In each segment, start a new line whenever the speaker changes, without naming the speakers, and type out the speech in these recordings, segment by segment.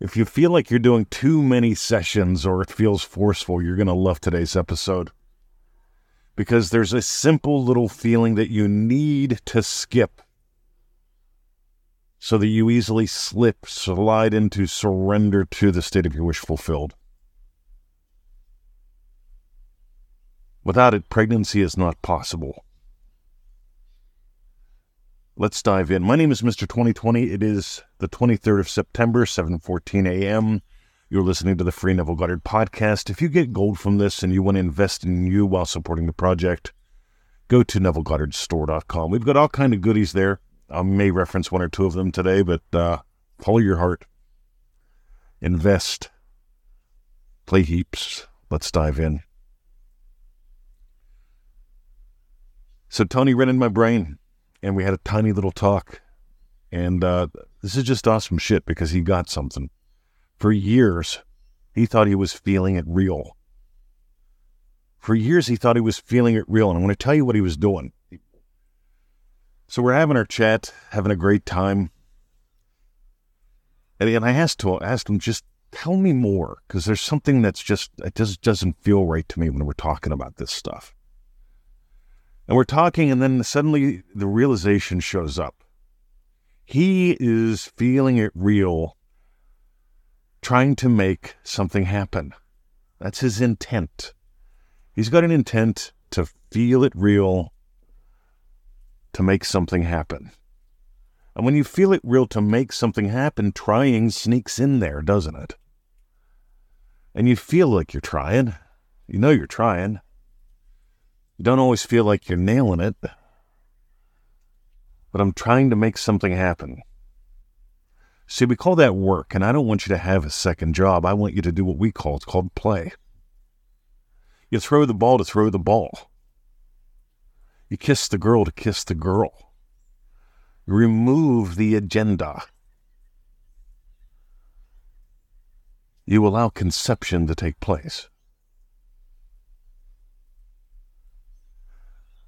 If you feel like you're doing too many sessions or it feels forceful, you're going to love today's episode. Because there's a simple little feeling that you need to skip so that you easily slip, slide into surrender to the state of your wish fulfilled. Without it, pregnancy is not possible. Let's dive in. My name is Mr. 2020. It is the 23rd of September, 7:14 a.m. You're listening to the Free Neville Goddard podcast. If you get gold from this and you want to invest in you while supporting the project, go to nevillegoddardstore.com. We've got all kind of goodies there. I may reference one or two of them today, but uh, follow your heart. Invest. Play heaps. Let's dive in. So Tony ran in my brain, and we had a tiny little talk. And uh, this is just awesome shit because he got something. For years, he thought he was feeling it real. For years, he thought he was feeling it real. And I'm going to tell you what he was doing. So we're having our chat, having a great time. And, and I asked, to, asked him, just tell me more, because there's something that's just, it just doesn't feel right to me when we're talking about this stuff. And we're talking, and then suddenly the realization shows up. He is feeling it real, trying to make something happen. That's his intent. He's got an intent to feel it real, to make something happen. And when you feel it real to make something happen, trying sneaks in there, doesn't it? And you feel like you're trying. You know you're trying. You don't always feel like you're nailing it, but I'm trying to make something happen. See, we call that work, and I don't want you to have a second job. I want you to do what we call it's called play. You throw the ball to throw the ball. You kiss the girl to kiss the girl. You remove the agenda. You allow conception to take place.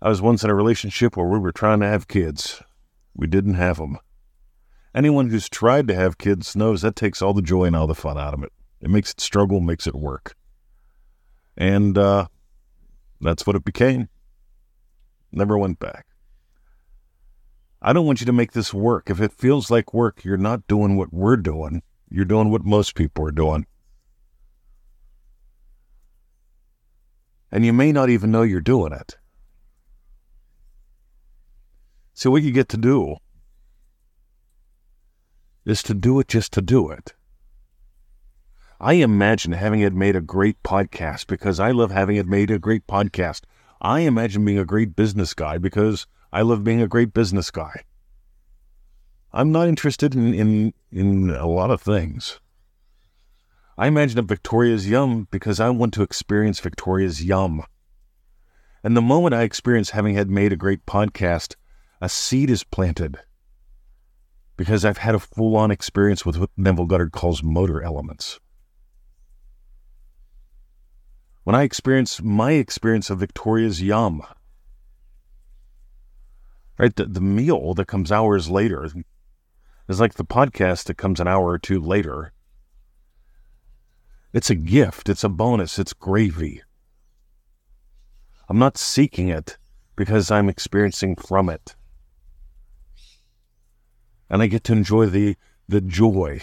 I was once in a relationship where we were trying to have kids. We didn't have them. Anyone who's tried to have kids knows that takes all the joy and all the fun out of it. It makes it struggle, makes it work. And uh, that's what it became. Never went back. I don't want you to make this work. If it feels like work, you're not doing what we're doing. You're doing what most people are doing. And you may not even know you're doing it. So, what you get to do is to do it just to do it. I imagine having it made a great podcast because I love having it made a great podcast. I imagine being a great business guy because I love being a great business guy. I'm not interested in, in, in a lot of things. I imagine a Victoria's Yum because I want to experience Victoria's Yum. And the moment I experience having had made a great podcast, a seed is planted because I've had a full on experience with what Neville Goddard calls motor elements. When I experience my experience of Victoria's Yum, right, the, the meal that comes hours later is like the podcast that comes an hour or two later. It's a gift, it's a bonus, it's gravy. I'm not seeking it because I'm experiencing from it and I get to enjoy the the joy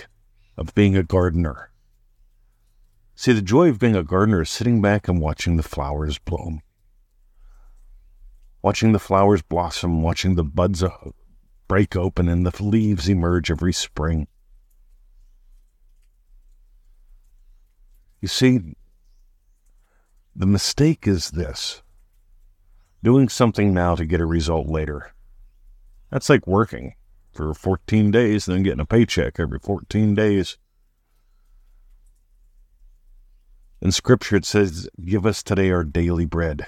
of being a gardener. See, the joy of being a gardener is sitting back and watching the flowers bloom, watching the flowers blossom, watching the buds break open and the leaves emerge every spring. You see, the mistake is this doing something now to get a result later. That's like working for 14 days, and then getting a paycheck every 14 days. In Scripture, it says, Give us today our daily bread.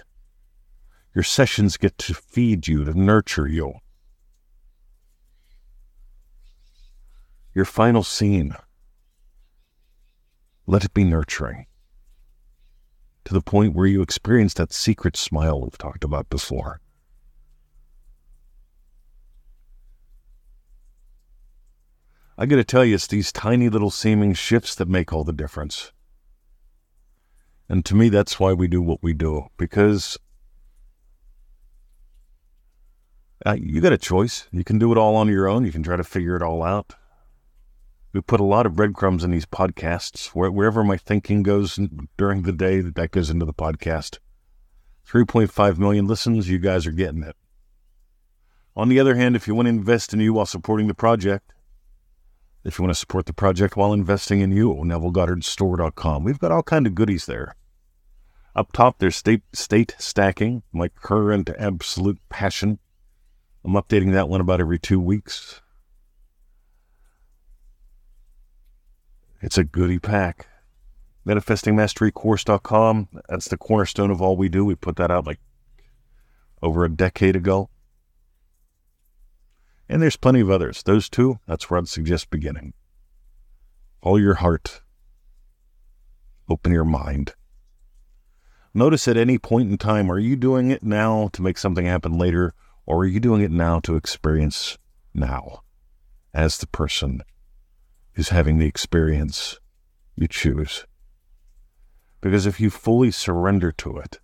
Your sessions get to feed you, to nurture you. Your final scene, let it be nurturing to the point where you experience that secret smile we've talked about before. I got to tell you, it's these tiny little seeming shifts that make all the difference. And to me, that's why we do what we do, because uh, you got a choice. You can do it all on your own. You can try to figure it all out. We put a lot of breadcrumbs in these podcasts. Where, wherever my thinking goes during the day, that goes into the podcast. 3.5 million listens, you guys are getting it. On the other hand, if you want to invest in you while supporting the project, if you want to support the project while investing in you, NevilleGoddardStore.com. We've got all kind of goodies there. Up top, there's state, state stacking, my current absolute passion. I'm updating that one about every two weeks. It's a goodie pack. ManifestingMasteryCourse.com. That's the cornerstone of all we do. We put that out like over a decade ago. And there's plenty of others. Those two, that's where I'd suggest beginning. Follow your heart. Open your mind. Notice at any point in time, are you doing it now to make something happen later, or are you doing it now to experience now as the person who's having the experience you choose? Because if you fully surrender to it,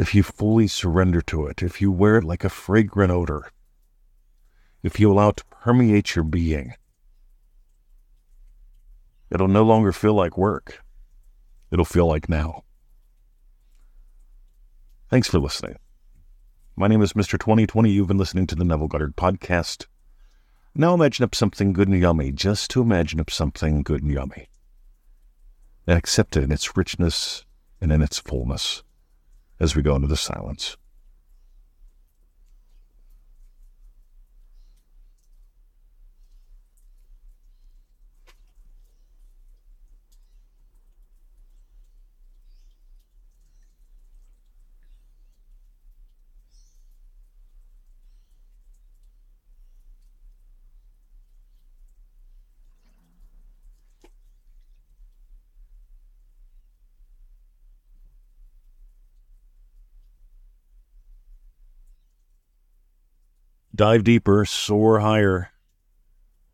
if you fully surrender to it, if you wear it like a fragrant odor, if you allow it to permeate your being, it'll no longer feel like work. It'll feel like now. Thanks for listening. My name is Mr. 2020. You've been listening to the Neville Goddard podcast. Now imagine up something good and yummy, just to imagine up something good and yummy. And accept it in its richness and in its fullness as we go into the silence. Dive deeper, soar higher.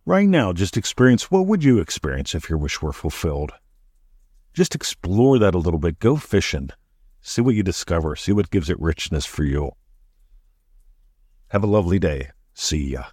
Right now, just experience what would you experience if your wish were fulfilled? Just explore that a little bit. Go fishing. See what you discover. See what gives it richness for you. Have a lovely day. See ya.